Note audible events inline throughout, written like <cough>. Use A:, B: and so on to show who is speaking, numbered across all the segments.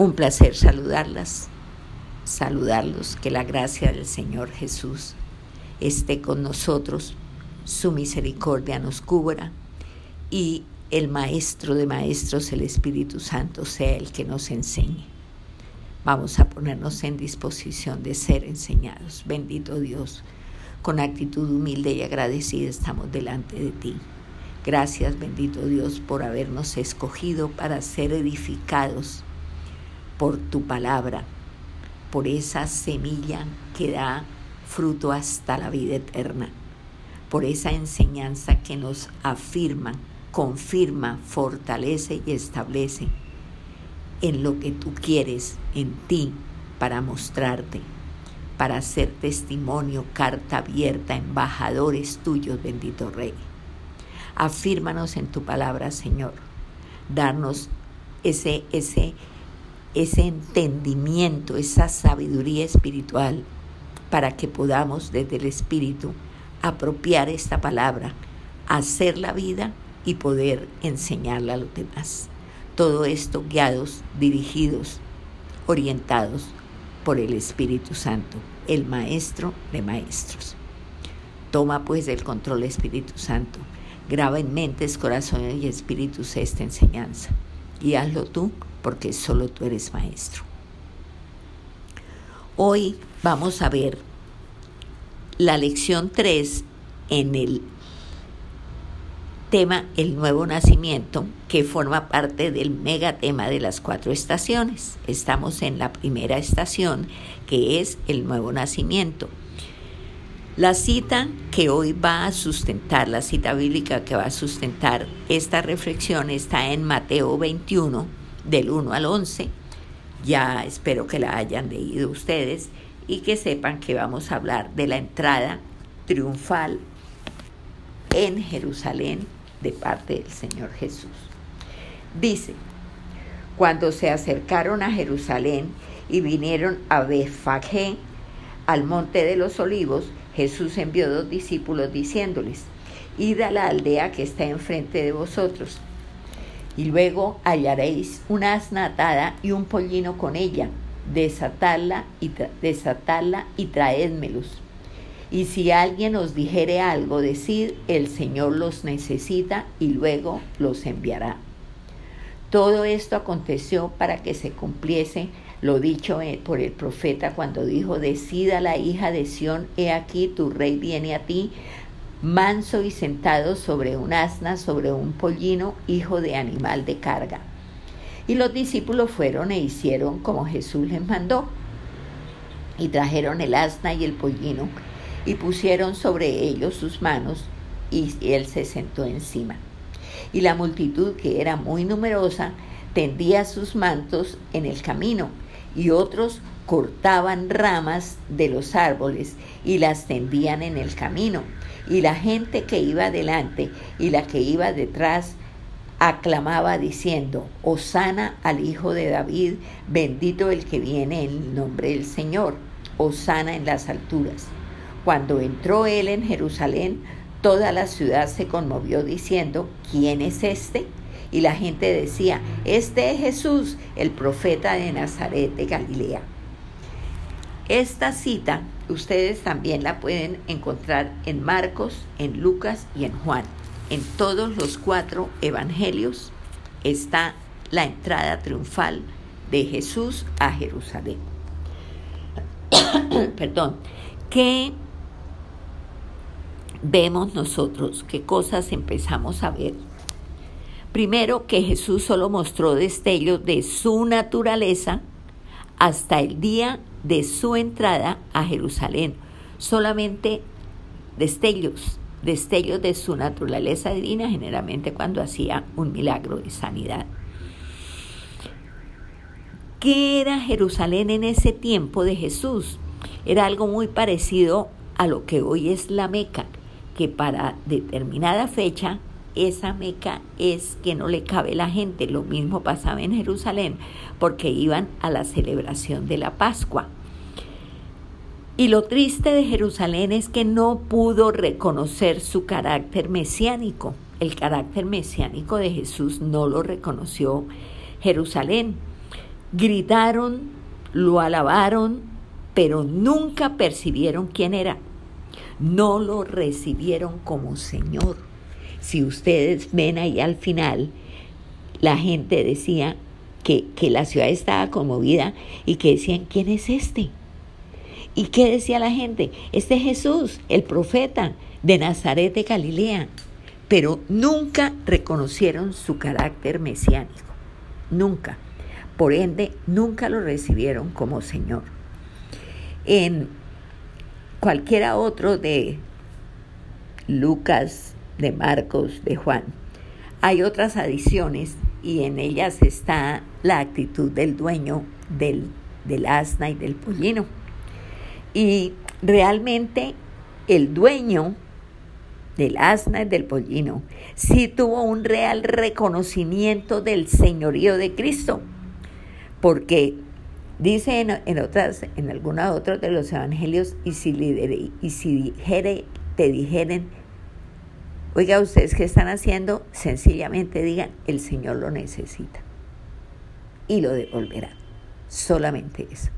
A: Un placer saludarlas, saludarlos, que la gracia del Señor Jesús esté con nosotros, su misericordia nos cubra y el Maestro de Maestros, el Espíritu Santo, sea el que nos enseñe. Vamos a ponernos en disposición de ser enseñados. Bendito Dios, con actitud humilde y agradecida estamos delante de ti. Gracias, bendito Dios, por habernos escogido para ser edificados por tu palabra, por esa semilla que da fruto hasta la vida eterna, por esa enseñanza que nos afirma, confirma, fortalece y establece en lo que tú quieres en ti para mostrarte, para ser testimonio, carta abierta, embajadores tuyos, bendito Rey. Afírmanos en tu palabra, Señor. Darnos ese, ese, ese entendimiento, esa sabiduría espiritual, para que podamos desde el Espíritu apropiar esta palabra, hacer la vida y poder enseñarla a los demás. Todo esto guiados, dirigidos, orientados por el Espíritu Santo, el Maestro de Maestros. Toma pues el control Espíritu Santo. Graba en mentes, corazones y espíritus esta enseñanza. Y hazlo tú porque solo tú eres maestro. Hoy vamos a ver la lección 3 en el tema El nuevo nacimiento, que forma parte del megatema de las cuatro estaciones. Estamos en la primera estación, que es el nuevo nacimiento. La cita que hoy va a sustentar, la cita bíblica que va a sustentar esta reflexión está en Mateo 21, del 1 al 11. Ya espero que la hayan leído ustedes y que sepan que vamos a hablar de la entrada triunfal en Jerusalén de parte del Señor Jesús. Dice, cuando se acercaron a Jerusalén y vinieron a Befagé, al monte de los olivos, Jesús envió dos discípulos diciéndoles, id a la aldea que está enfrente de vosotros y luego hallaréis una asna atada y un pollino con ella, desatadla y, desatadla y traédmelos. Y si alguien os dijere algo, decid, el Señor los necesita y luego los enviará. Todo esto aconteció para que se cumpliese lo dicho eh, por el profeta cuando dijo, decida la hija de Sión, he aquí tu rey viene a ti, manso y sentado sobre un asna, sobre un pollino, hijo de animal de carga. Y los discípulos fueron e hicieron como Jesús les mandó. Y trajeron el asna y el pollino y pusieron sobre ellos sus manos y él se sentó encima. Y la multitud, que era muy numerosa, tendía sus mantos en el camino y otros cortaban ramas de los árboles y las tendían en el camino y la gente que iba delante y la que iba detrás aclamaba diciendo, Osana al Hijo de David, bendito el que viene en nombre del Señor, Osana en las alturas. Cuando entró él en Jerusalén, toda la ciudad se conmovió diciendo, ¿quién es este? Y la gente decía, este es Jesús, el profeta de Nazaret de Galilea. Esta cita ustedes también la pueden encontrar en Marcos, en Lucas y en Juan. En todos los cuatro evangelios está la entrada triunfal de Jesús a Jerusalén. <coughs> Perdón, ¿qué vemos nosotros? ¿Qué cosas empezamos a ver? Primero que Jesús solo mostró destellos de su naturaleza hasta el día de su entrada a Jerusalén. Solamente destellos, destellos de su naturaleza divina, generalmente cuando hacía un milagro de sanidad. ¿Qué era Jerusalén en ese tiempo de Jesús? Era algo muy parecido a lo que hoy es la Meca, que para determinada fecha esa Meca es que no le cabe la gente. Lo mismo pasaba en Jerusalén porque iban a la celebración de la Pascua. Y lo triste de Jerusalén es que no pudo reconocer su carácter mesiánico. El carácter mesiánico de Jesús no lo reconoció Jerusalén. gritaron, lo alabaron, pero nunca percibieron quién era. No lo recibieron como Señor. Si ustedes ven ahí al final, la gente decía que, que la ciudad estaba conmovida y que decían, ¿quién es este? ¿Y qué decía la gente? Este es Jesús, el profeta de Nazaret de Galilea. Pero nunca reconocieron su carácter mesiánico. Nunca. Por ende, nunca lo recibieron como Señor. En cualquiera otro de Lucas, de Marcos, de Juan, hay otras adiciones y en ellas está la actitud del dueño del, del asna y del pollino. Y realmente el dueño del asna y del pollino sí tuvo un real reconocimiento del señorío de Cristo, porque dice en, otras, en alguna otra de los evangelios, y si, y si dijere, te dijeren, oiga, ustedes qué están haciendo, sencillamente digan, el Señor lo necesita y lo devolverá. Solamente eso.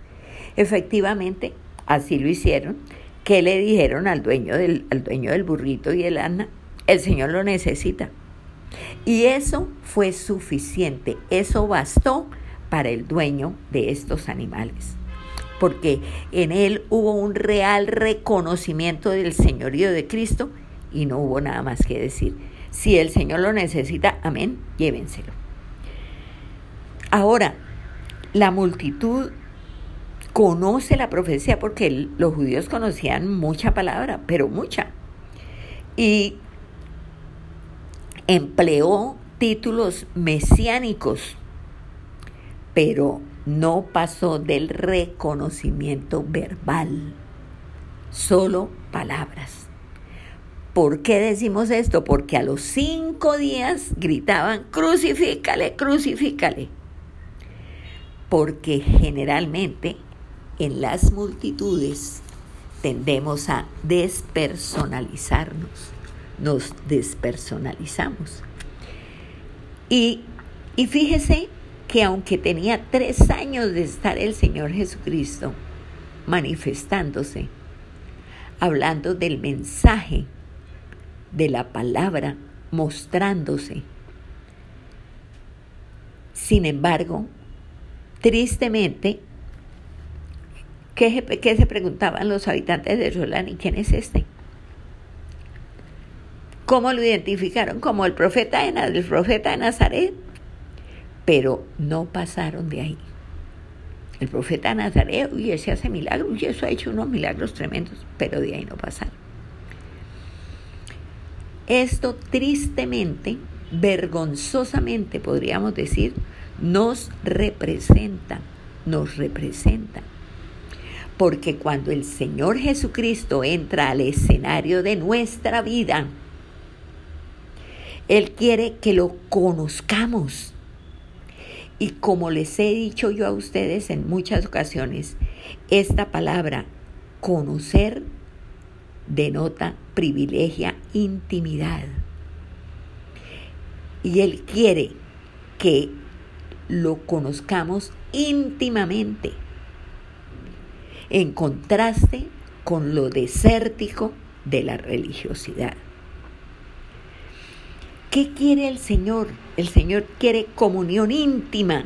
A: Efectivamente, Así lo hicieron. ¿Qué le dijeron al dueño del, al dueño del burrito y el asna? El Señor lo necesita. Y eso fue suficiente, eso bastó para el dueño de estos animales, porque en él hubo un real reconocimiento del señorío de Cristo y no hubo nada más que decir. Si el Señor lo necesita, amén, llévenselo. Ahora, la multitud conoce la profecía porque los judíos conocían mucha palabra, pero mucha. Y empleó títulos mesiánicos, pero no pasó del reconocimiento verbal, solo palabras. ¿Por qué decimos esto? Porque a los cinco días gritaban, crucifícale, crucifícale. Porque generalmente en las multitudes tendemos a despersonalizarnos, nos despersonalizamos. Y, y fíjese que aunque tenía tres años de estar el Señor Jesucristo manifestándose, hablando del mensaje, de la palabra, mostrándose, sin embargo, tristemente, ¿Qué, se preguntaban los habitantes de Rolani? ¿Quién es este? ¿Cómo lo identificaron? Como el profeta de, el profeta de Nazaret. Pero no pasaron de ahí. El profeta de Nazaret, uy, ese hace milagros, y eso ha hecho unos milagros tremendos, pero de ahí no pasaron. Esto tristemente, vergonzosamente podríamos decir, nos representa, nos representa porque cuando el Señor Jesucristo entra al escenario de nuestra vida, Él quiere que lo conozcamos. Y como les he dicho yo a ustedes en muchas ocasiones, esta palabra conocer denota privilegia intimidad. Y Él quiere que lo conozcamos íntimamente en contraste con lo desértico de la religiosidad. ¿Qué quiere el Señor? El Señor quiere comunión íntima.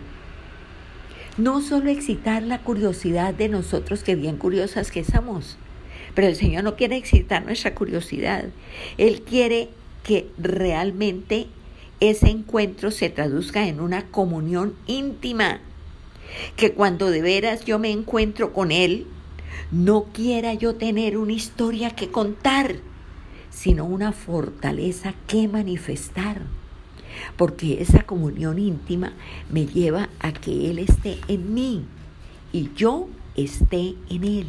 A: No solo excitar la curiosidad de nosotros, que bien curiosas que somos, pero el Señor no quiere excitar nuestra curiosidad. Él quiere que realmente ese encuentro se traduzca en una comunión íntima. Que cuando de veras yo me encuentro con Él, no quiera yo tener una historia que contar, sino una fortaleza que manifestar. Porque esa comunión íntima me lleva a que Él esté en mí y yo esté en Él.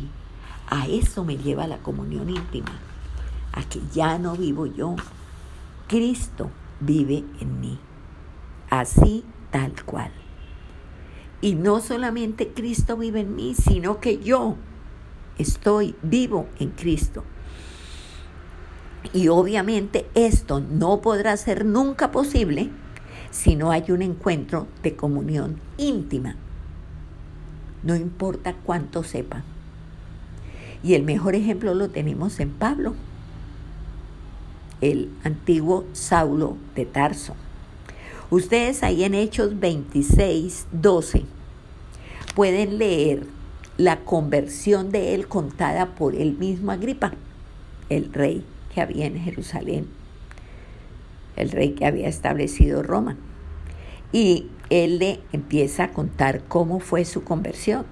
A: A eso me lleva la comunión íntima, a que ya no vivo yo, Cristo vive en mí, así tal cual. Y no solamente Cristo vive en mí, sino que yo estoy vivo en Cristo. Y obviamente esto no podrá ser nunca posible si no hay un encuentro de comunión íntima no importa cuánto sepa. Y el mejor ejemplo lo tenemos en Pablo, el antiguo Saulo de Tarso. Ustedes ahí en Hechos 26, 12 pueden leer la conversión de él contada por el mismo Agripa, el rey que había en Jerusalén, el rey que había establecido Roma. Y él le empieza a contar cómo fue su conversión.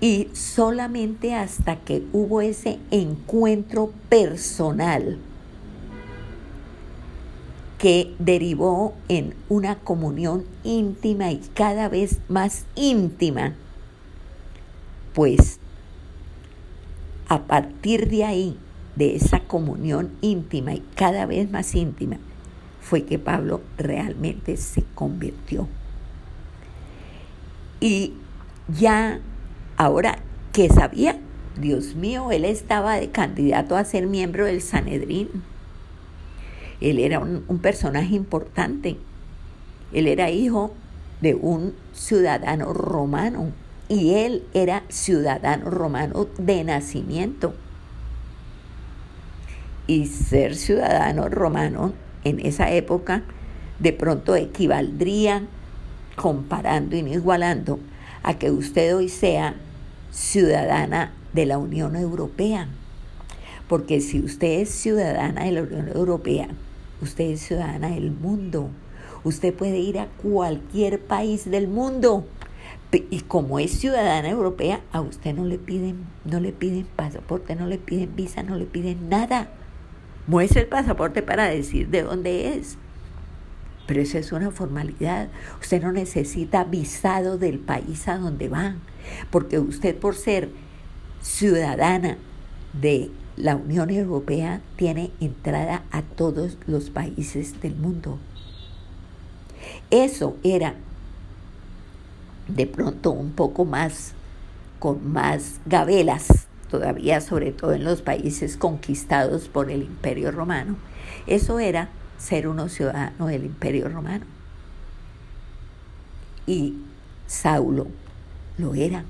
A: Y solamente hasta que hubo ese encuentro personal que derivó en una comunión íntima y cada vez más íntima, pues a partir de ahí, de esa comunión íntima y cada vez más íntima, fue que Pablo realmente se convirtió. Y ya ahora que sabía, Dios mío, él estaba de candidato a ser miembro del Sanedrín. Él era un, un personaje importante. Él era hijo de un ciudadano romano y él era ciudadano romano de nacimiento. Y ser ciudadano romano en esa época de pronto equivaldría, comparando y no igualando, a que usted hoy sea ciudadana de la Unión Europea. Porque si usted es ciudadana de la Unión Europea, usted es ciudadana del mundo. Usted puede ir a cualquier país del mundo. Y como es ciudadana europea, a usted no le piden, no le piden pasaporte, no le piden visa, no le piden nada. Muestre el pasaporte para decir de dónde es. Pero eso es una formalidad. Usted no necesita visado del país a donde va, porque usted por ser ciudadana de la Unión Europea tiene entrada a todos los países del mundo. Eso era de pronto un poco más, con más gabelas todavía sobre todo en los países conquistados por el imperio romano, eso era ser uno ciudadano del imperio romano. Y Saulo lo era.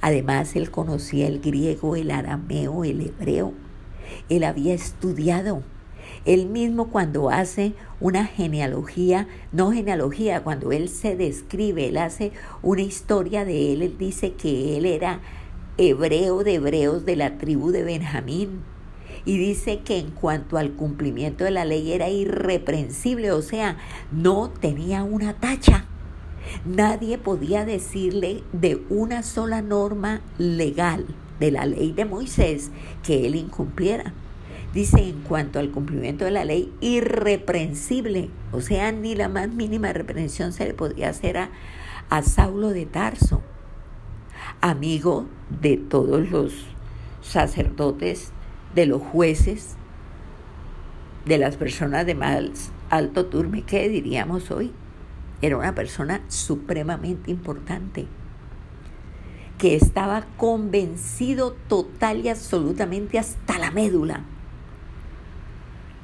A: Además, él conocía el griego, el arameo, el hebreo. Él había estudiado. Él mismo cuando hace una genealogía, no genealogía, cuando él se describe, él hace una historia de él, él dice que él era hebreo de hebreos de la tribu de Benjamín. Y dice que en cuanto al cumplimiento de la ley era irreprensible, o sea, no tenía una tacha. Nadie podía decirle de una sola norma legal de la ley de Moisés que él incumpliera. Dice en cuanto al cumplimiento de la ley, irreprensible, o sea, ni la más mínima reprensión se le podía hacer a, a Saulo de Tarso amigo de todos los sacerdotes, de los jueces, de las personas de más alto turme, ¿qué diríamos hoy? Era una persona supremamente importante, que estaba convencido total y absolutamente hasta la médula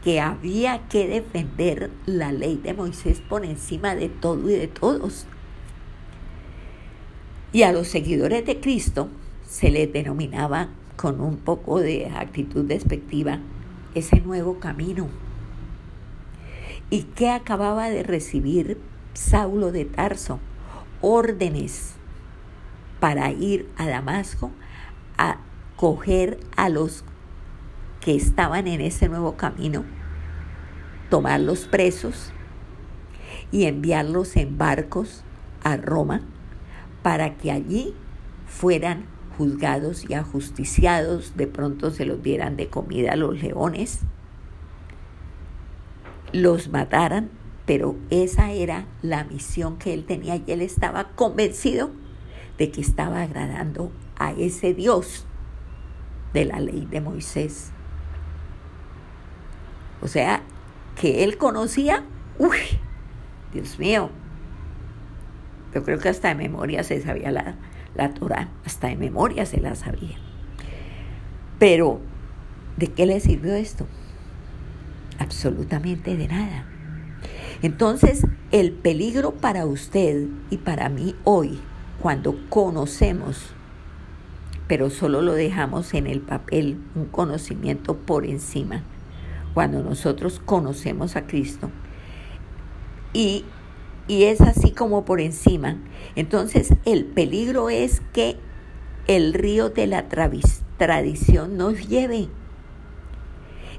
A: que había que defender la ley de Moisés por encima de todo y de todos. Y a los seguidores de Cristo se les denominaba con un poco de actitud despectiva ese nuevo camino. ¿Y qué acababa de recibir Saulo de Tarso? Órdenes para ir a Damasco a coger a los que estaban en ese nuevo camino, tomarlos presos y enviarlos en barcos a Roma para que allí fueran juzgados y ajusticiados, de pronto se los dieran de comida a los leones, los mataran, pero esa era la misión que él tenía y él estaba convencido de que estaba agradando a ese Dios de la ley de Moisés. O sea, que él conocía, uy, Dios mío, yo creo que hasta de memoria se sabía la, la Torah, hasta de memoria se la sabía. Pero, ¿de qué le sirvió esto? Absolutamente de nada. Entonces, el peligro para usted y para mí hoy cuando conocemos, pero solo lo dejamos en el papel, un conocimiento por encima. Cuando nosotros conocemos a Cristo. Y, y es así como por encima, entonces el peligro es que el río de la tradición nos lleve.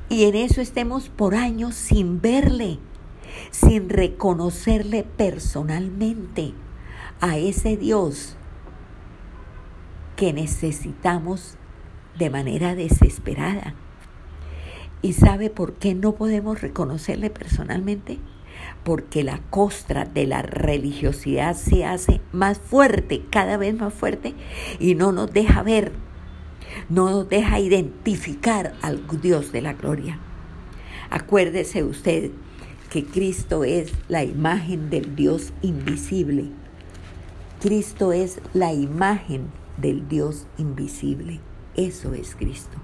A: Y en eso estemos por años sin verle, sin reconocerle personalmente a ese Dios que necesitamos de manera desesperada. ¿Y sabe por qué no podemos reconocerle personalmente? Porque la costra de la religiosidad se hace más fuerte, cada vez más fuerte, y no nos deja ver, no nos deja identificar al Dios de la gloria. Acuérdese usted que Cristo es la imagen del Dios invisible Cristo es la imagen del Dios invisible. Eso es Cristo.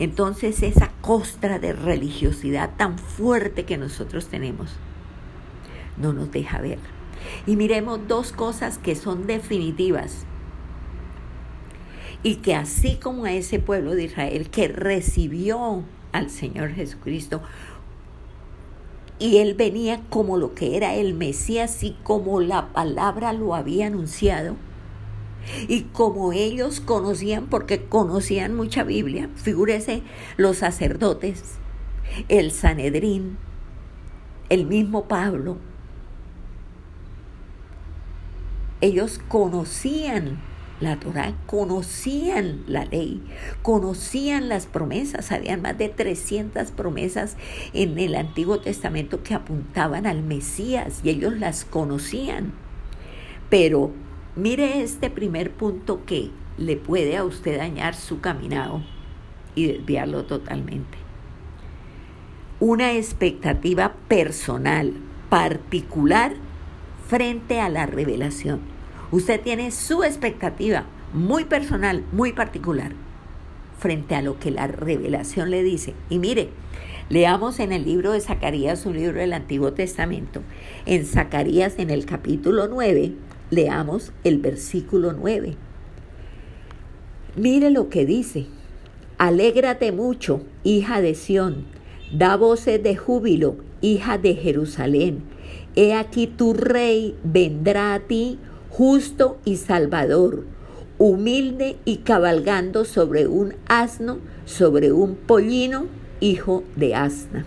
A: Entonces esa costra de religiosidad tan fuerte que nosotros tenemos no nos deja ver. Y miremos dos cosas que son definitivas y que así como a ese pueblo de Israel que recibió al Señor Jesucristo y él venía como lo que era el Mesías y como la palabra lo había anunciado. Y como ellos conocían, porque conocían mucha Biblia, figúrese los sacerdotes, el Sanedrín, el mismo Pablo, ellos conocían la Torah, conocían la ley, conocían las promesas, habían más de 300 promesas en el Antiguo Testamento que apuntaban al Mesías y ellos las conocían. Pero mire este primer punto que le puede a usted dañar su caminado y desviarlo totalmente. Una expectativa personal, particular, frente a la revelación. Usted tiene su expectativa muy personal, muy particular, frente a lo que la revelación le dice. Y mire, leamos en el libro de Zacarías, un libro del Antiguo Testamento. En Zacarías, en el capítulo 9, leamos el versículo 9. Mire lo que dice. Alégrate mucho, hija de Sión. Da voces de júbilo, hija de Jerusalén. He aquí tu rey vendrá a ti justo y salvador, humilde y cabalgando sobre un asno, sobre un pollino, hijo de asna.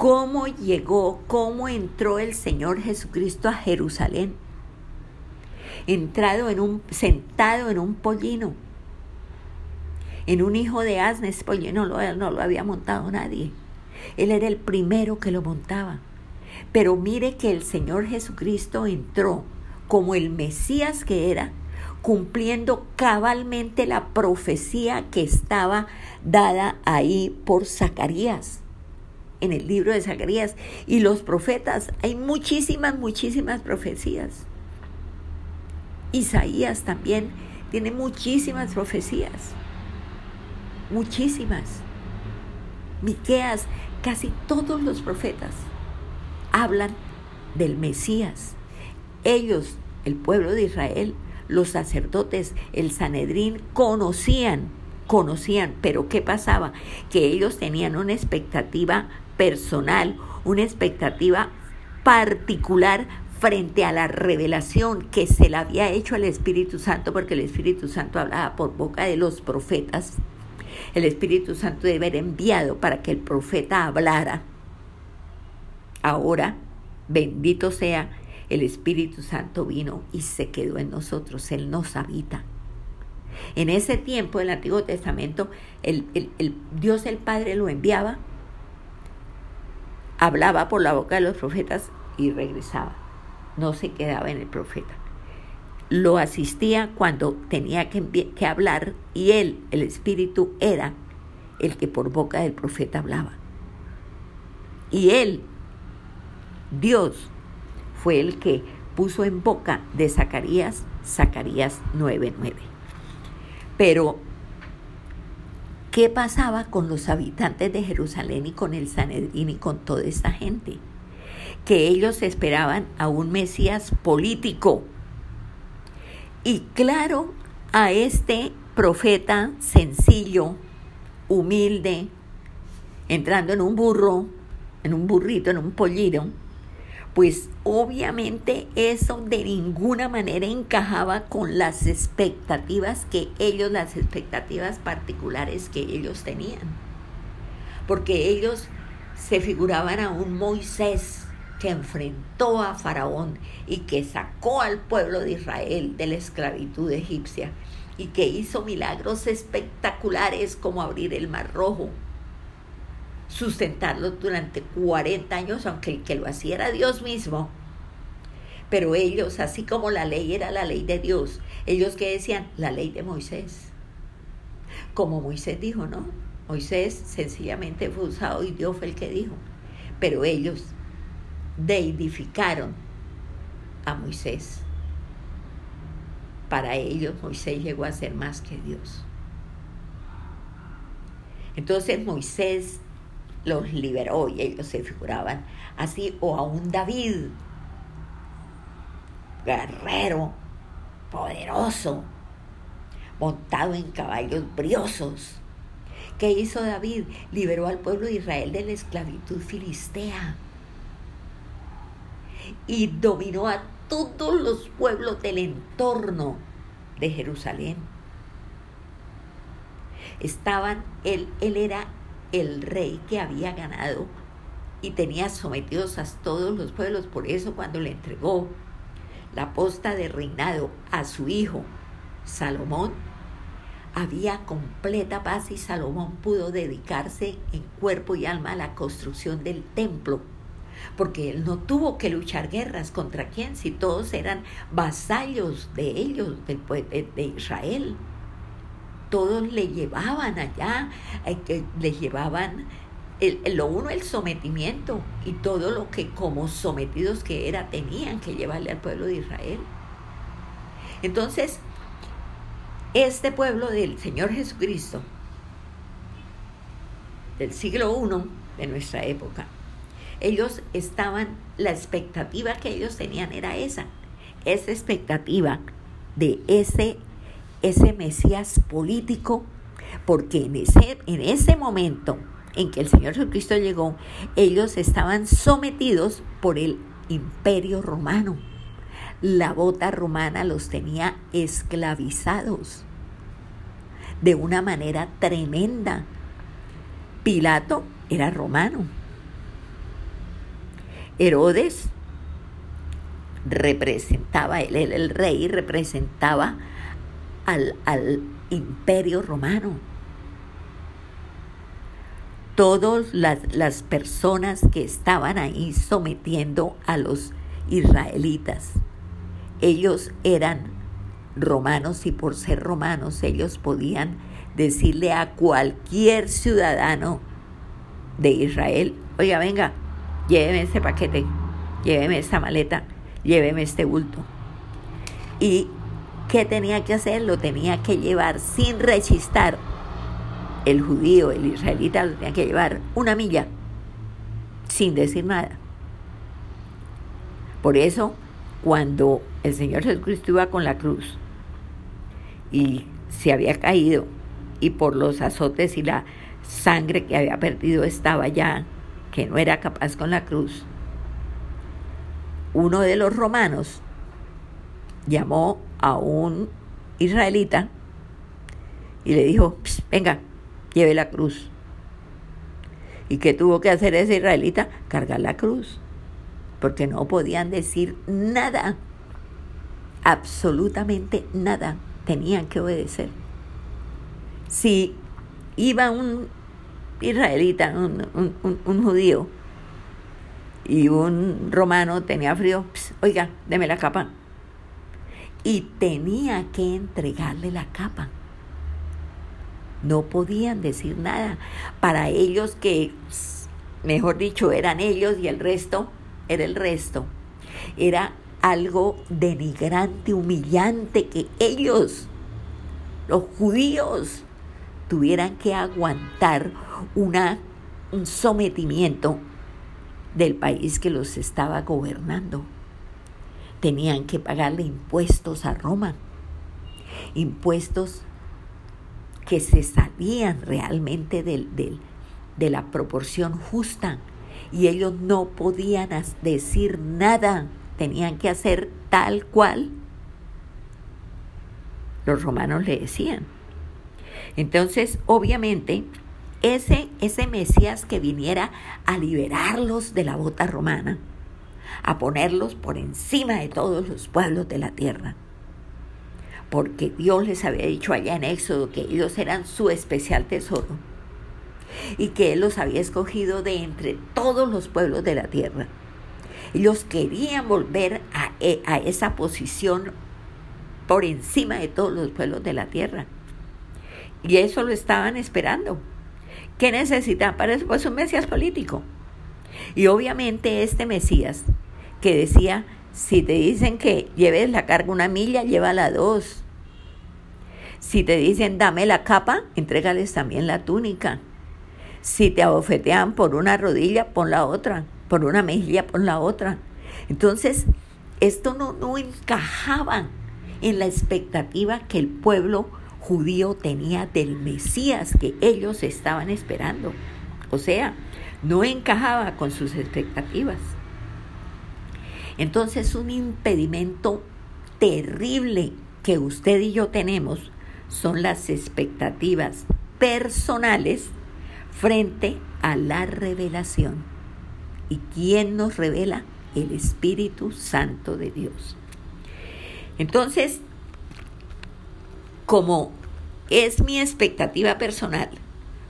A: ¿Cómo llegó, cómo entró el Señor Jesucristo a Jerusalén? Entrado en un, sentado en un pollino, en un hijo de asna, ese pollino no lo había montado nadie. Él era el primero que lo montaba. Pero mire que el Señor Jesucristo entró como el Mesías que era, cumpliendo cabalmente la profecía que estaba dada ahí por Zacarías, en el libro de Zacarías. Y los profetas, hay muchísimas, muchísimas profecías. Isaías también tiene muchísimas profecías, muchísimas. Miqueas, casi todos los profetas hablan del Mesías. Ellos, el pueblo de Israel, los sacerdotes, el Sanedrín, conocían, conocían, pero ¿qué pasaba? Que ellos tenían una expectativa personal, una expectativa particular frente a la revelación que se le había hecho al Espíritu Santo, porque el Espíritu Santo hablaba por boca de los profetas. El Espíritu Santo debe haber enviado para que el profeta hablara Ahora, bendito sea, el Espíritu Santo vino y se quedó en nosotros, Él nos habita. En ese tiempo del Antiguo Testamento, el, Dios el Padre lo enviaba, hablaba por la boca de los profetas y regresaba. No se quedaba en el profeta. Lo asistía cuando tenía que, hablar y él, el Espíritu, era el que por boca del profeta hablaba. Y él Dios fue el que puso en boca de Zacarías Zacarías 9:9. Pero, ¿qué pasaba con los habitantes de Jerusalén y con el Sanedrín y con toda esta gente? Que ellos esperaban a un Mesías político, Y claro, a este profeta sencillo, humilde, entrando en un burro, en un burrito, en un pollito, pues obviamente eso de ninguna manera encajaba con las expectativas que ellos, las expectativas particulares que ellos tenían. Porque ellos se figuraban a un Moisés que enfrentó a Faraón y que sacó al pueblo de Israel de la esclavitud egipcia y que hizo milagros espectaculares como abrir el mar rojo, sustentarlo durante 40 años, aunque el que lo hacía era Dios mismo. Pero ellos, así como la ley era la ley de Dios, ellos que decían la ley de Moisés. Como Moisés dijo, ¿no? Moisés sencillamente fue usado y Dios fue el que dijo. Pero ellos deidificaron a Moisés. Para ellos Moisés llegó a ser más que Dios. Entonces Moisés los liberó y ellos se figuraban así, o a un David, guerrero, poderoso, montado en caballos briosos. ¿Qué hizo David? Liberó al pueblo de Israel de la esclavitud filistea y dominó a todos los pueblos del entorno de Jerusalén. Estaban, él, él era el rey que había ganado y tenía sometidos a todos los pueblos. Por eso cuando le entregó la posta de reinado a su hijo Salomón, había completa paz y Salomón pudo dedicarse en cuerpo y alma a la construcción del templo. Porque él no tuvo que luchar guerras contra quién, si todos eran vasallos de ellos, de, de Israel todos le llevaban allá, eh, le llevaban el, lo uno el sometimiento y todo lo que como sometidos que era tenían que llevarle al pueblo de Israel. Entonces, este pueblo del Señor Jesucristo, del siglo I de nuestra época, ellos estaban, la expectativa que ellos tenían era esa, esa expectativa de ese ese Mesías político, porque en ese, en ese momento en que el Señor Jesucristo llegó, ellos estaban sometidos por el imperio romano. La bota romana los tenía esclavizados de una manera tremenda. Pilato era romano. Herodes representaba, él el rey, representaba al, imperio romano. Todas las, las personas que estaban ahí sometiendo a los israelitas, ellos eran romanos y por ser romanos ellos podían decirle a cualquier ciudadano de Israel, oiga, venga, lléveme este paquete, lléveme esta maleta, lléveme este bulto. Y ¿Qué tenía que hacer? Lo tenía que llevar sin rechistar. El judío, el israelita, lo tenía que llevar una milla, sin decir nada. Por eso, cuando el Señor Jesucristo iba con la cruz y se había caído y por los azotes y la sangre que había perdido estaba ya, que no era capaz con la cruz, uno de los romanos llamó a un israelita y le dijo, venga, lleve la cruz. ¿Y qué tuvo que hacer ese israelita? Cargar la cruz, porque no podían decir nada, absolutamente nada, tenían que obedecer. Si iba un israelita, un, un judío, y un romano tenía frío, oiga, deme la capa y tenía que entregarle la capa. No podían decir nada. Para ellos que, mejor dicho, eran ellos y el resto era el resto. Era algo denigrante, humillante que ellos, los judíos, tuvieran que aguantar una, un sometimiento del país que los estaba gobernando tenían que pagarle impuestos a Roma. impuestos que se salían realmente del, del, de la proporción justa y ellos no podían decir nada, tenían que hacer tal cual los romanos le decían. Entonces, obviamente, ese, ese Mesías que viniera a liberarlos de la bota romana, a ponerlos por encima de todos los pueblos de la tierra, porque Dios les había dicho allá en Éxodo que ellos eran su especial tesoro y que Él los había escogido de entre todos los pueblos de la tierra. Ellos querían volver a, e, a esa posición por encima de todos los pueblos de la tierra. Y eso lo estaban esperando. ¿Qué necesitan para eso? Pues un Mesías político. Y obviamente este Mesías que decía, si te dicen que lleves la carga una milla, llévala dos. Si te dicen dame la capa, entrégales también la túnica. Si te abofetean por una rodilla, pon la otra. Por una mejilla, pon la otra. Entonces, esto no, no encajaba en la expectativa que el pueblo judío tenía del Mesías que ellos estaban esperando. O sea, no encajaba con sus expectativas. Entonces un impedimento terrible que usted y yo tenemos son las expectativas personales frente a la revelación. ¿Y quién nos revela? El Espíritu Santo de Dios. Entonces, como es mi expectativa personal,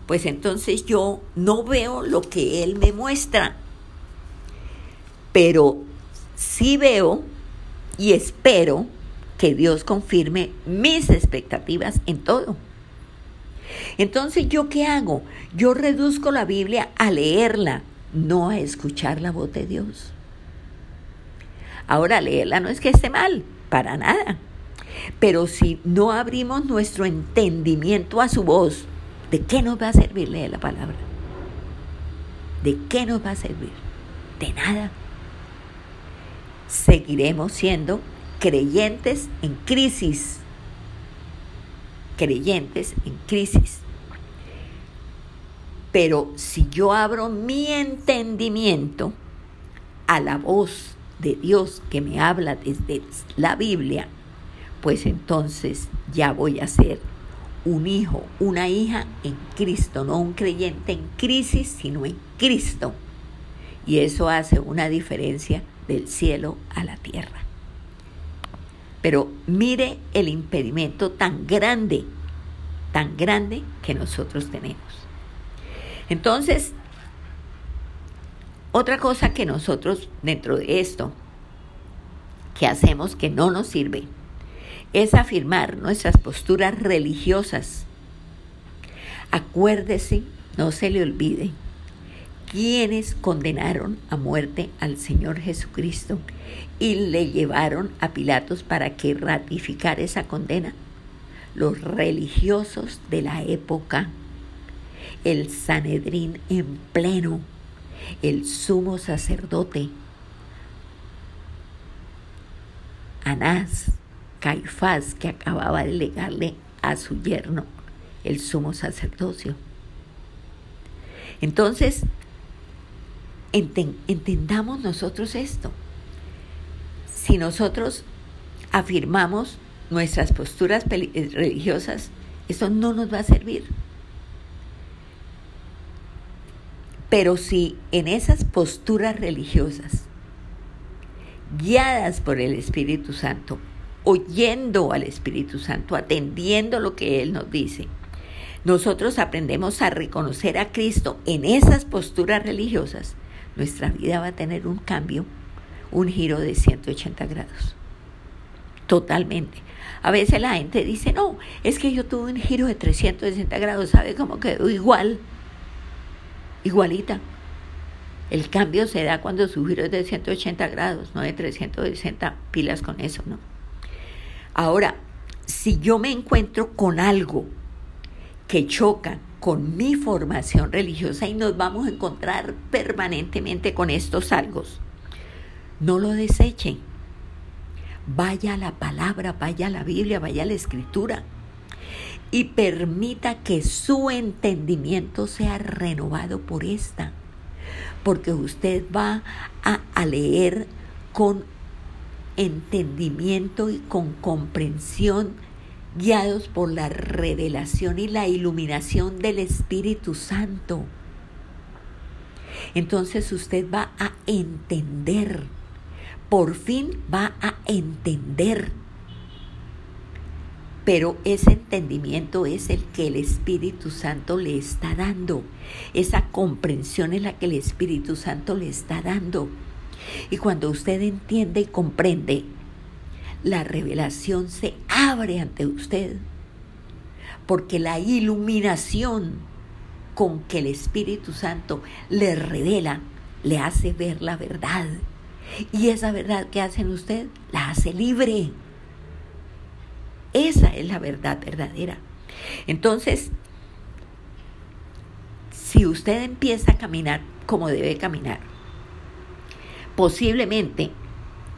A: pues entonces yo no veo lo que Él me muestra, pero sí veo y espero que Dios confirme mis expectativas en todo. Entonces, ¿yo qué hago? Yo reduzco la Biblia a leerla, no a escuchar la voz de Dios. Ahora, leerla no es que esté mal, para nada. Pero si no abrimos nuestro entendimiento a su voz, ¿de qué nos va a servir leer la palabra? ¿De qué nos va a servir? De nada. Seguiremos siendo creyentes en crisis. Creyentes en crisis. Pero si yo abro mi entendimiento a la voz de Dios que me habla desde la Biblia, pues entonces ya voy a ser un hijo, una hija en Cristo, no un creyente en crisis, sino en Cristo. Y eso hace una diferencia del cielo a la tierra. Pero mire el impedimento tan grande, tan grande que nosotros tenemos. Entonces, otra cosa que nosotros dentro de esto, que hacemos que no nos sirve, es afirmar nuestras posturas religiosas. Acuérdese, no se le olvide, quienes condenaron a muerte al Señor Jesucristo y le llevaron a Pilatos para que ratificara esa condena. Los religiosos de la época, el Sanedrín en pleno, el sumo sacerdote, Anás, Caifás, que acababa de legarle a su yerno el sumo sacerdocio. Entonces, entendamos nosotros esto. Si nosotros afirmamos nuestras posturas eh, religiosas, eso no nos va a servir. Pero si en esas posturas religiosas, guiadas por el Espíritu Santo, oyendo al Espíritu Santo, atendiendo lo que Él nos dice, nosotros aprendemos a reconocer a Cristo en esas posturas religiosas, nuestra vida va a tener un cambio, un giro de 180 grados. Totalmente. A veces la gente dice, no, es que yo tuve un giro de 360 grados, ¿sabe cómo quedó? Igual, igualita. El cambio se da cuando su giro es de 180 grados, no de 360 pilas con eso, ¿no? Ahora, si yo me encuentro con algo que choca con mi formación religiosa y nos vamos a encontrar permanentemente con estos algo, no lo desechen. vaya a la palabra, vaya a la Biblia, vaya a la escritura y permita que su entendimiento sea renovado por esta, porque usted va a, a leer con entendimiento y con comprensión, guiados por la revelación y la iluminación del Espíritu Santo. Entonces usted va a entender, por fin va a entender pero ese entendimiento es el que el Espíritu Santo le está dando. Esa comprensión es la que el Espíritu Santo le está dando. Y cuando usted entiende y comprende, la revelación se abre ante usted. Porque la iluminación con que el Espíritu Santo le revela, le hace ver la verdad. Y esa verdad que hace en usted, la hace libre. Esa es la verdad verdadera. Entonces, si usted empieza a caminar como debe caminar, posiblemente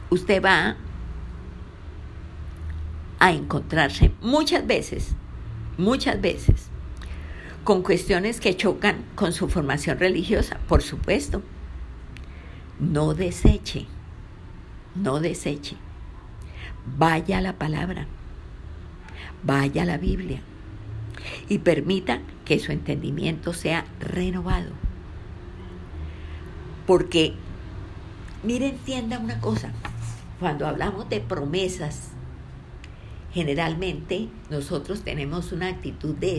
A: usted va a encontrarse muchas veces, muchas veces, con cuestiones que chocan con su formación religiosa, por supuesto. No deseche, no deseche. Vaya a la palabra vaya a la Biblia y permita que su entendimiento sea renovado. Porque, mire, entienda una cosa, cuando hablamos de promesas, generalmente nosotros tenemos una actitud de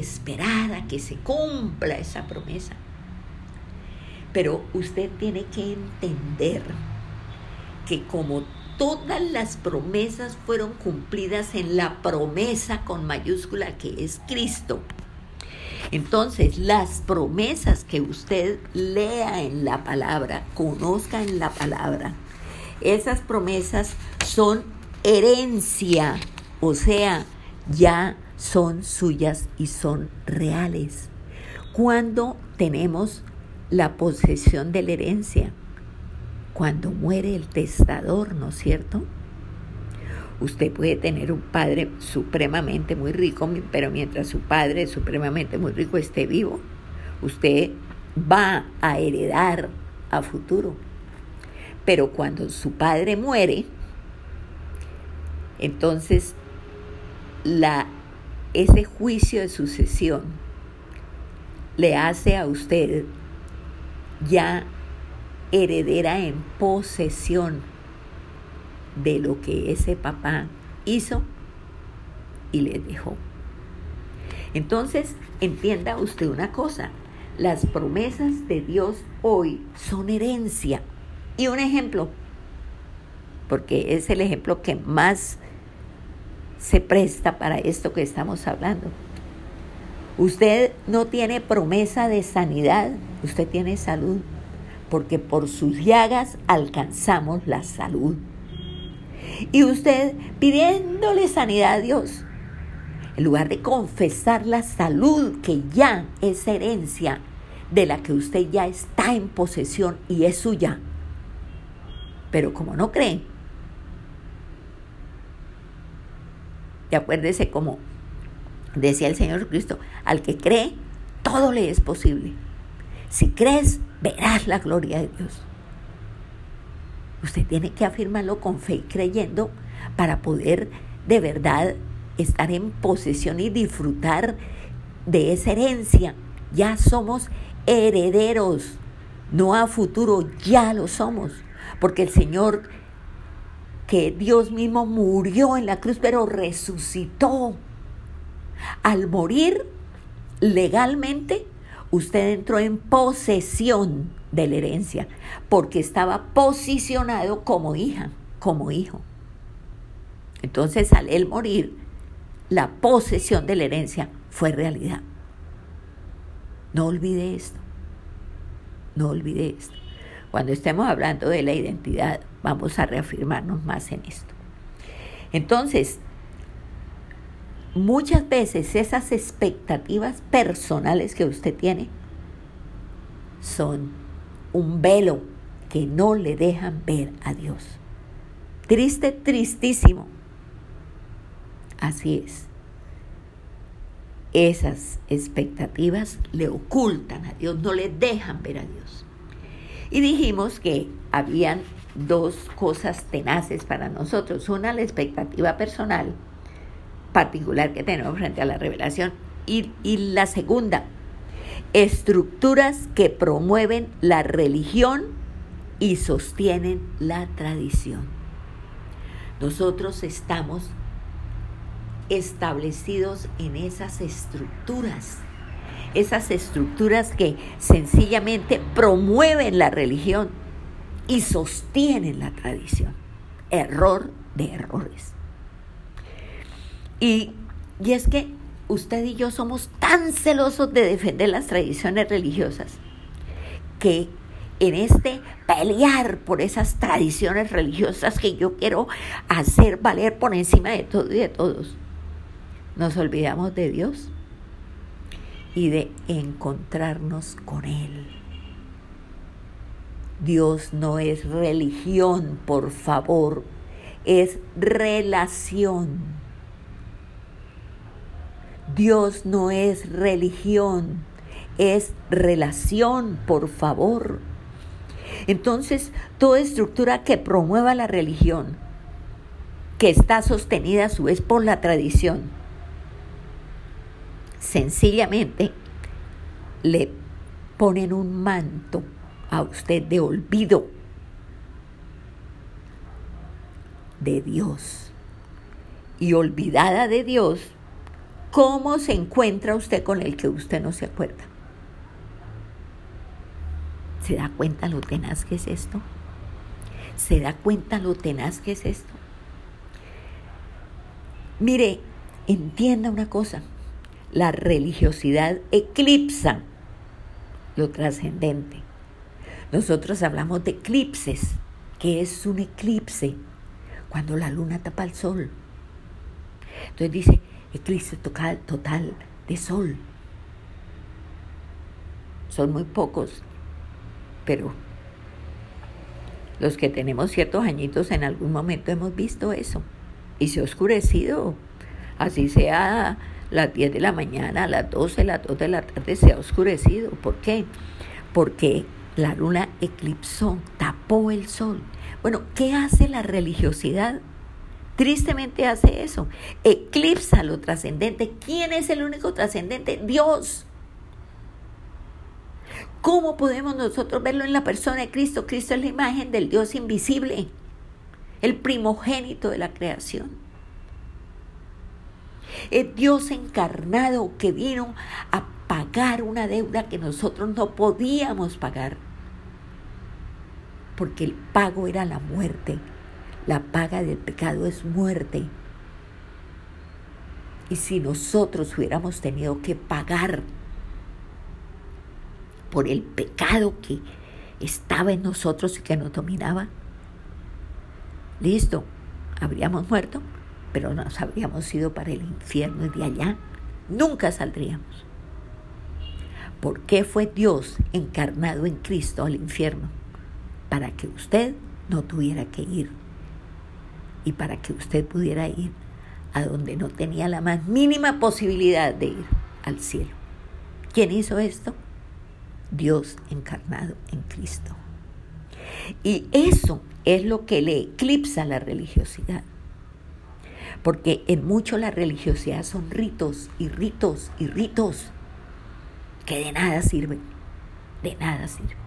A: que se cumpla esa promesa. Pero usted tiene que entender que como todas las promesas fueron cumplidas en la promesa con mayúscula que es Cristo. Entonces, las promesas que usted lea en la palabra, conozca en la palabra, esas promesas son herencia, o sea, ya son suyas y son reales. Cuando tenemos la posesión de la herencia, cuando muere el testador, ¿no es cierto? Usted puede tener un padre supremamente muy rico, pero mientras su padre supremamente muy rico esté vivo, usted va a heredar a futuro. Pero cuando su padre muere, entonces la, ese juicio de sucesión le hace a usted ya heredera en posesión de lo que ese papá hizo y le dejó. Entonces, entienda usted una cosa, las promesas de Dios hoy son herencia. Y un ejemplo, porque es el ejemplo que más se presta para esto que estamos hablando. Usted no tiene promesa de sanidad, usted tiene salud porque por sus llagas alcanzamos la salud. Y usted pidiéndole sanidad a Dios, en lugar de confesar la salud que ya es herencia de la que usted ya está en posesión y es suya. Pero como no cree, y acuérdese como decía el Señor Cristo, al que cree, todo le es posible. Si crees, verás la gloria de Dios. Usted tiene que afirmarlo con fe y creyendo para poder de verdad estar en posesión y disfrutar de esa herencia. Ya somos herederos, no a futuro, ya lo somos, porque el Señor, que Dios mismo murió en la cruz, pero resucitó. Al morir legalmente, usted entró en posesión de la herencia, porque estaba posicionado como hija, como hijo. Entonces, al él morir, la posesión de la herencia fue realidad. No olvide esto. No olvide esto. Cuando estemos hablando de la identidad, vamos a reafirmarnos más en esto. Entonces, muchas veces esas expectativas personales que usted tiene son un velo que no le dejan ver a Dios. Triste, tristísimo. Así es. Esas expectativas le ocultan a Dios, no le dejan ver a Dios. Y dijimos que habían dos cosas tenaces para nosotros. Una, la expectativa personal particular que tenemos frente a la revelación. Y, y la segunda, estructuras que promueven la religión y sostienen la tradición. Nosotros estamos establecidos en esas estructuras, esas estructuras que sencillamente promueven la religión y sostienen la tradición. Error de errores. Y, y es que usted y yo somos tan celosos de defender las tradiciones religiosas que en este pelear por esas tradiciones religiosas que yo quiero hacer valer por encima de todo y de todos, nos olvidamos de Dios y de encontrarnos con Él. Dios no es religión, por favor, es relación. Dios no es religión, es relación, por favor. Entonces, toda estructura que promueva la religión, que está sostenida a su vez por la tradición, sencillamente le ponen un manto a usted de olvido de Dios. Y olvidada de Dios, ¿cómo se encuentra usted con el que usted no se acuerda? ¿Se da cuenta lo tenaz que es esto? ¿Se da cuenta lo tenaz que es esto? Mire, entienda una cosa la religiosidad eclipsa lo trascendente. Nosotros hablamos de eclipses, que es un eclipse cuando la luna tapa el sol. Entonces dice eclipse total, total de sol. Son muy pocos, pero los que tenemos ciertos añitos en algún momento hemos visto eso. Y se ha oscurecido, así sea las 10 de la mañana, las 12, las 2 de la tarde se ha oscurecido. ¿Por qué? Porque la luna eclipsó, tapó el sol. Bueno, ¿qué hace la religiosidad? Tristemente hace eso. Eclipsa lo trascendente. ¿Quién es el único trascendente? Dios. ¿Cómo podemos nosotros verlo en la persona de Cristo? Cristo es la imagen del Dios invisible, el primogénito de la creación. Es Dios encarnado que vino a pagar una deuda que nosotros no podíamos pagar. Porque el pago era la muerte. La paga del pecado es muerte. Y si nosotros hubiéramos tenido que pagar por el pecado que estaba en nosotros y que nos dominaba, listo, habríamos muerto pero nos habríamos ido para el infierno y de allá nunca saldríamos. ¿Por qué fue Dios encarnado en Cristo al infierno? Para que usted no tuviera que ir y para que usted pudiera ir a donde no tenía la más mínima posibilidad de ir, al cielo. ¿Quién hizo esto? Dios encarnado en Cristo. Y eso es lo que le eclipsa la religiosidad porque en mucho la religiosidad son ritos y ritos y ritos que de nada sirven, de nada sirven.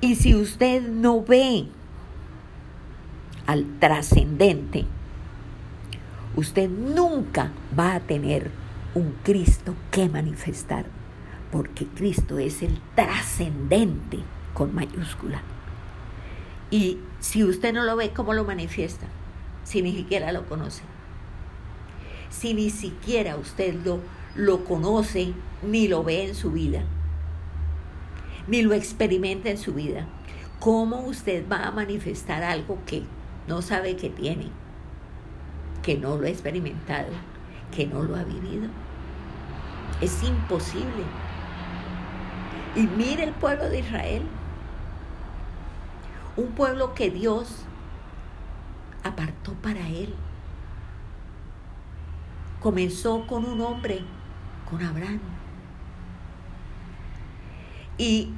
A: Y si usted no ve al trascendente, usted nunca va a tener un Cristo que manifestar, porque Cristo es el trascendente con mayúscula. Y si usted no lo ve, ¿cómo lo manifiesta? si ni siquiera lo conoce? Si ni siquiera usted lo, lo conoce ni lo ve en su vida, ni lo experimenta en su vida, ¿cómo usted va a manifestar algo que no sabe que tiene, que no lo ha experimentado, que no lo ha vivido? Es imposible. Y mire el pueblo de Israel, un pueblo que Dios apartó para Él. comenzó con un hombre, con Abraham. Y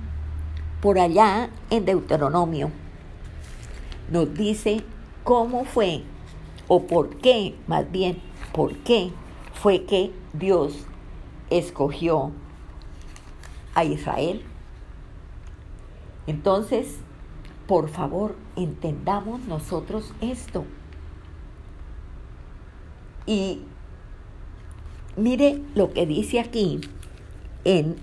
A: por allá en Deuteronomio nos dice cómo fue, o por qué, más bien, por qué fue que Dios escogió a Israel. Entonces, por favor, entendamos nosotros esto. Y mire lo que dice aquí en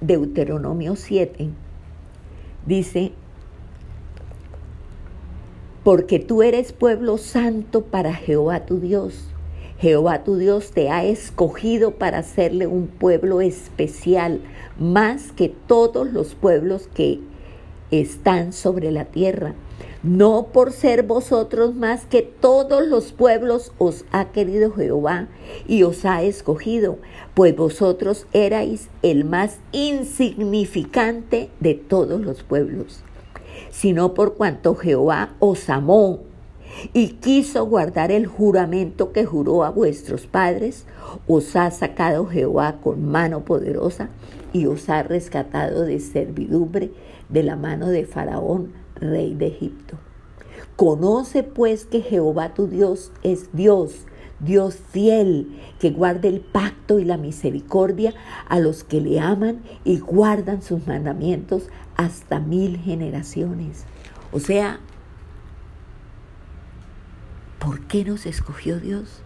A: Deuteronomio 7. Dice, porque tú eres pueblo santo para Jehová tu Dios. Jehová tu Dios te ha escogido para hacerle un pueblo especial, más que todos los pueblos que están sobre la tierra. No por ser vosotros más que todos los pueblos os ha querido Jehová y os ha escogido, pues vosotros erais el más insignificante de todos los pueblos sino por cuanto Jehová os amó y quiso guardar el juramento que juró a vuestros padres, os ha sacado Jehová con mano poderosa y os ha rescatado de servidumbre de la mano de Faraón, rey de Egipto. Conoce pues que Jehová tu Dios es Dios, Dios fiel, que guarde el pacto y la misericordia a los que le aman y guardan sus mandamientos hasta mil generaciones. O sea, ¿por qué nos escogió Dios?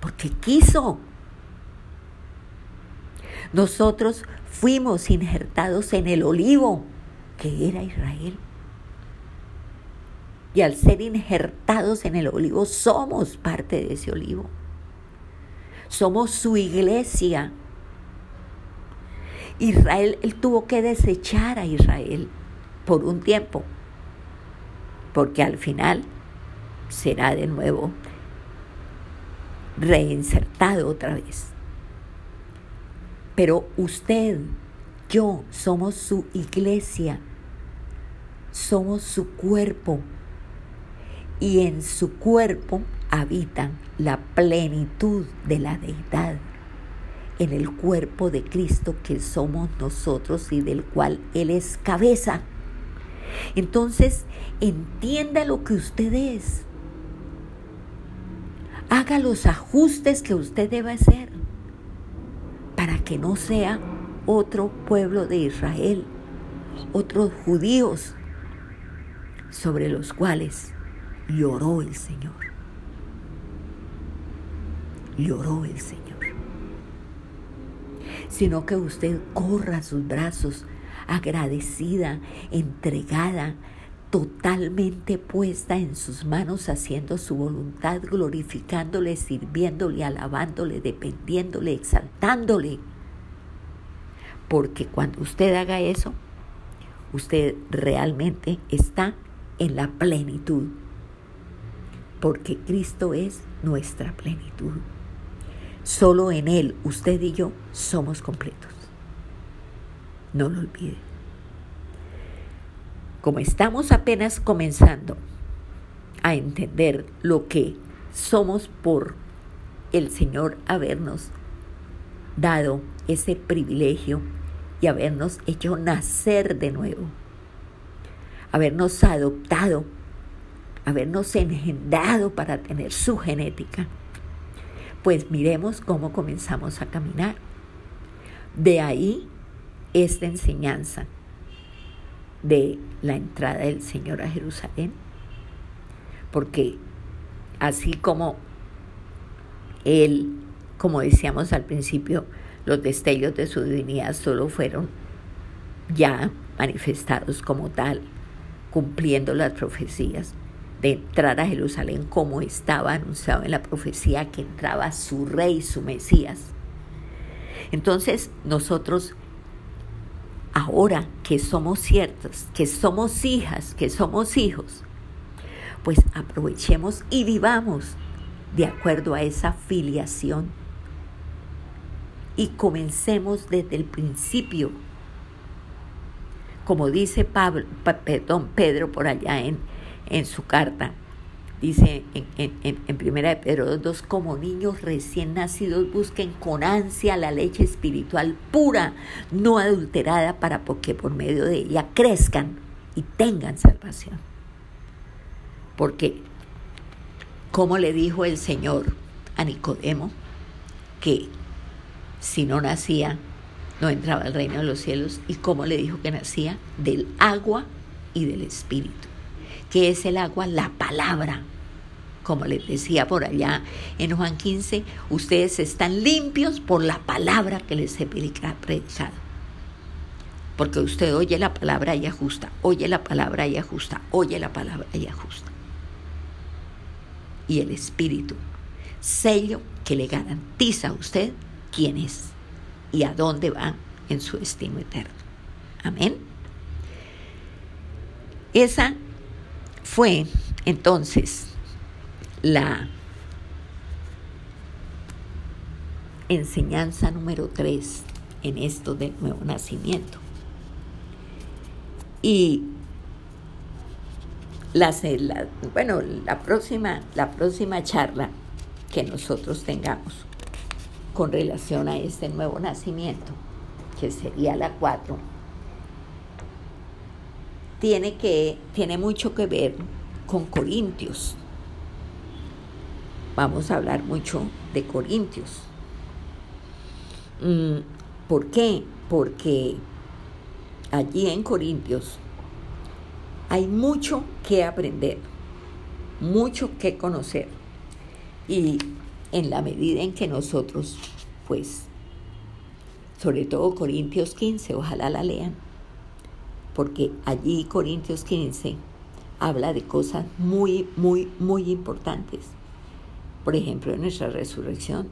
A: Porque quiso. Nosotros fuimos injertados en el olivo, que era Israel. Y al ser injertados en el olivo, somos parte de ese olivo. Somos su iglesia. Israel, él tuvo que desechar a Israel por un tiempo, porque al final será de nuevo reinsertado otra vez. Pero usted, yo, somos su iglesia, somos su cuerpo y en su cuerpo habitan la plenitud de la deidad en el cuerpo de Cristo que somos nosotros y del cual Él es cabeza. Entonces, entienda lo que usted es. Haga los ajustes que usted debe hacer para que no sea otro pueblo de Israel, otros judíos sobre los cuales lloró el Señor. Lloró el Señor sino que usted corra sus brazos, agradecida, entregada, totalmente puesta en sus manos, haciendo su voluntad, glorificándole, sirviéndole, alabándole, dependiéndole, exaltándole. Porque cuando usted haga eso, usted realmente está en la plenitud. Porque Cristo es nuestra plenitud. Solo en Él, usted y yo, somos completos. No lo olvide. Como estamos apenas comenzando a entender lo que somos por el Señor habernos dado ese privilegio y habernos hecho nacer de nuevo, habernos adoptado, habernos engendrado para tener su genética pues miremos cómo comenzamos a caminar. De ahí esta enseñanza de la entrada del Señor a Jerusalén, porque así como Él, como decíamos al principio, los destellos de su divinidad solo fueron ya manifestados como tal, cumpliendo las profecías, de entrar a Jerusalén como estaba anunciado en la profecía que entraba su rey, su Mesías. Entonces nosotros, ahora que somos ciertos, que somos hijas, que somos hijos, pues aprovechemos y vivamos de acuerdo a esa filiación y comencemos desde el principio. Como dice Pablo, perdón, Pedro por allá en en su carta. dice en, Primera de Pedro 2, como niños recién nacidos busquen con ansia la leche espiritual pura, no adulterada, para que por medio de ella crezcan y tengan salvación. Porque, como le dijo el Señor a Nicodemo, que si no nacía, no entraba al reino de los cielos, y cómo le dijo que nacía del agua y del espíritu. Que es el agua? La palabra. Como les decía por allá en Juan 15, ustedes están limpios por la palabra que les he predicado. Porque usted oye la palabra y ajusta, oye la palabra y ajusta, oye la palabra y ajusta. Y el Espíritu, sello que le garantiza a usted quién es y a dónde va en su destino eterno. Amén. Esa fue entonces la enseñanza número 3 en esto del nuevo nacimiento. Y la, bueno, la próxima, la próxima charla que nosotros tengamos con relación a este nuevo nacimiento, que sería la 4, tiene, que, tiene mucho que ver con Corintios. Vamos a hablar mucho de Corintios. Mm, ¿Por qué? Porque allí en Corintios hay mucho que aprender, mucho que conocer. Y en la medida en que nosotros, pues, sobre todo Corintios 15, ojalá la lean, porque allí Corintios 15 habla de cosas muy, muy, muy importantes. Por ejemplo, en nuestra resurrección,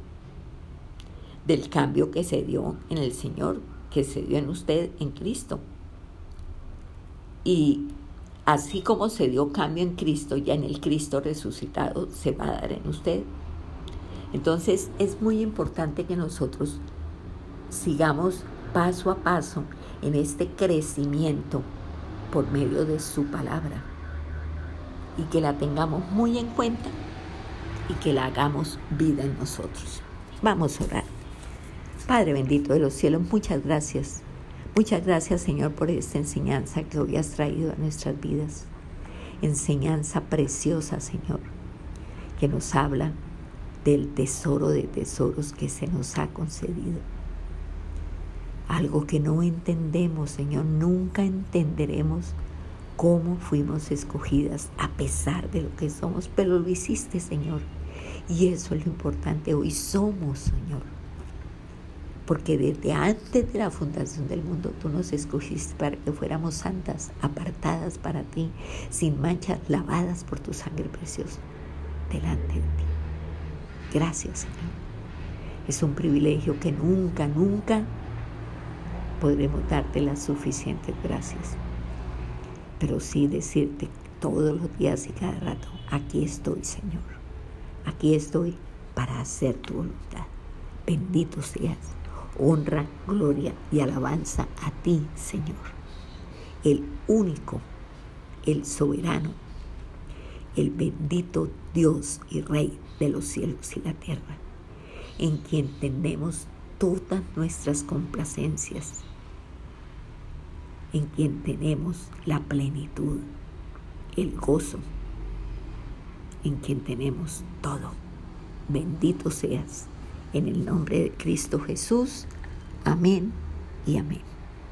A: del cambio que se dio en el Señor, que se dio en usted, en Cristo. Y así como se dio cambio en Cristo, ya en el Cristo resucitado se va a dar en usted. Entonces es muy importante que nosotros sigamos paso a paso en este crecimiento por medio de su palabra y que la tengamos muy en cuenta y que la hagamos vida en nosotros. Vamos a orar. Padre bendito de los cielos, muchas gracias. Muchas gracias Señor por esta enseñanza que hoy has traído a nuestras vidas. Enseñanza preciosa Señor, que nos habla del tesoro de tesoros que se nos ha concedido. Algo que no entendemos, Señor, nunca entenderemos cómo fuimos escogidas a pesar de lo que somos, pero lo hiciste, Señor. Y eso es lo importante, hoy somos, Señor. Porque desde antes de la fundación del mundo tú nos escogiste para que fuéramos santas, apartadas para ti, sin manchas, lavadas por tu sangre preciosa, delante de ti. Gracias, Señor. Es un privilegio que nunca, nunca podremos darte las suficientes gracias. Pero sí decirte todos los días y cada rato, aquí estoy, Señor. Aquí estoy para hacer tu voluntad. Bendito seas. Honra, gloria y alabanza a ti, Señor. El único, el soberano, el bendito Dios y Rey de los cielos y la tierra, en quien tenemos todas nuestras complacencias, en quien tenemos la plenitud, el gozo, en quien tenemos todo. Bendito seas en el nombre de Cristo Jesús. Amén y amén.